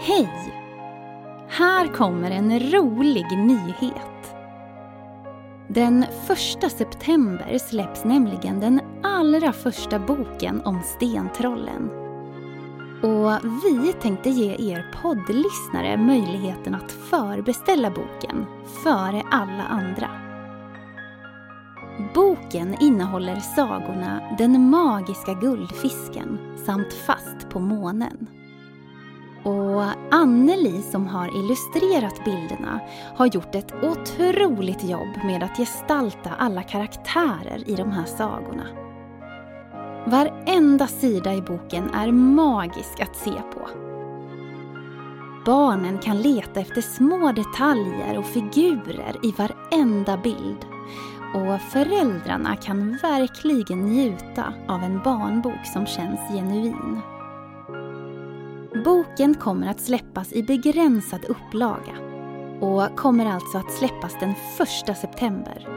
Hej! Här kommer en rolig nyhet. Den första september släpps nämligen den allra första boken om stentrollen. Och vi tänkte ge er poddlyssnare möjligheten att förbeställa boken före alla andra. Boken innehåller sagorna Den magiska guldfisken samt Fast på månen. Och Anneli som har illustrerat bilderna har gjort ett otroligt jobb med att gestalta alla karaktärer i de här sagorna. Varenda sida i boken är magisk att se på. Barnen kan leta efter små detaljer och figurer i varenda bild och föräldrarna kan verkligen njuta av en barnbok som känns genuin. Boken kommer att släppas i begränsad upplaga och kommer alltså att släppas den 1 september.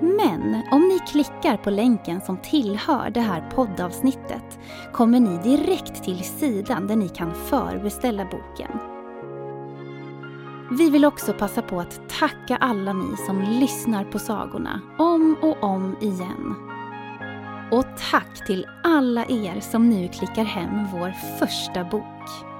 Men om ni klickar på länken som tillhör det här poddavsnittet kommer ni direkt till sidan där ni kan förbeställa boken. Vi vill också passa på att tacka alla ni som lyssnar på sagorna om och om igen. Och tack till alla er som nu klickar hem vår första bok.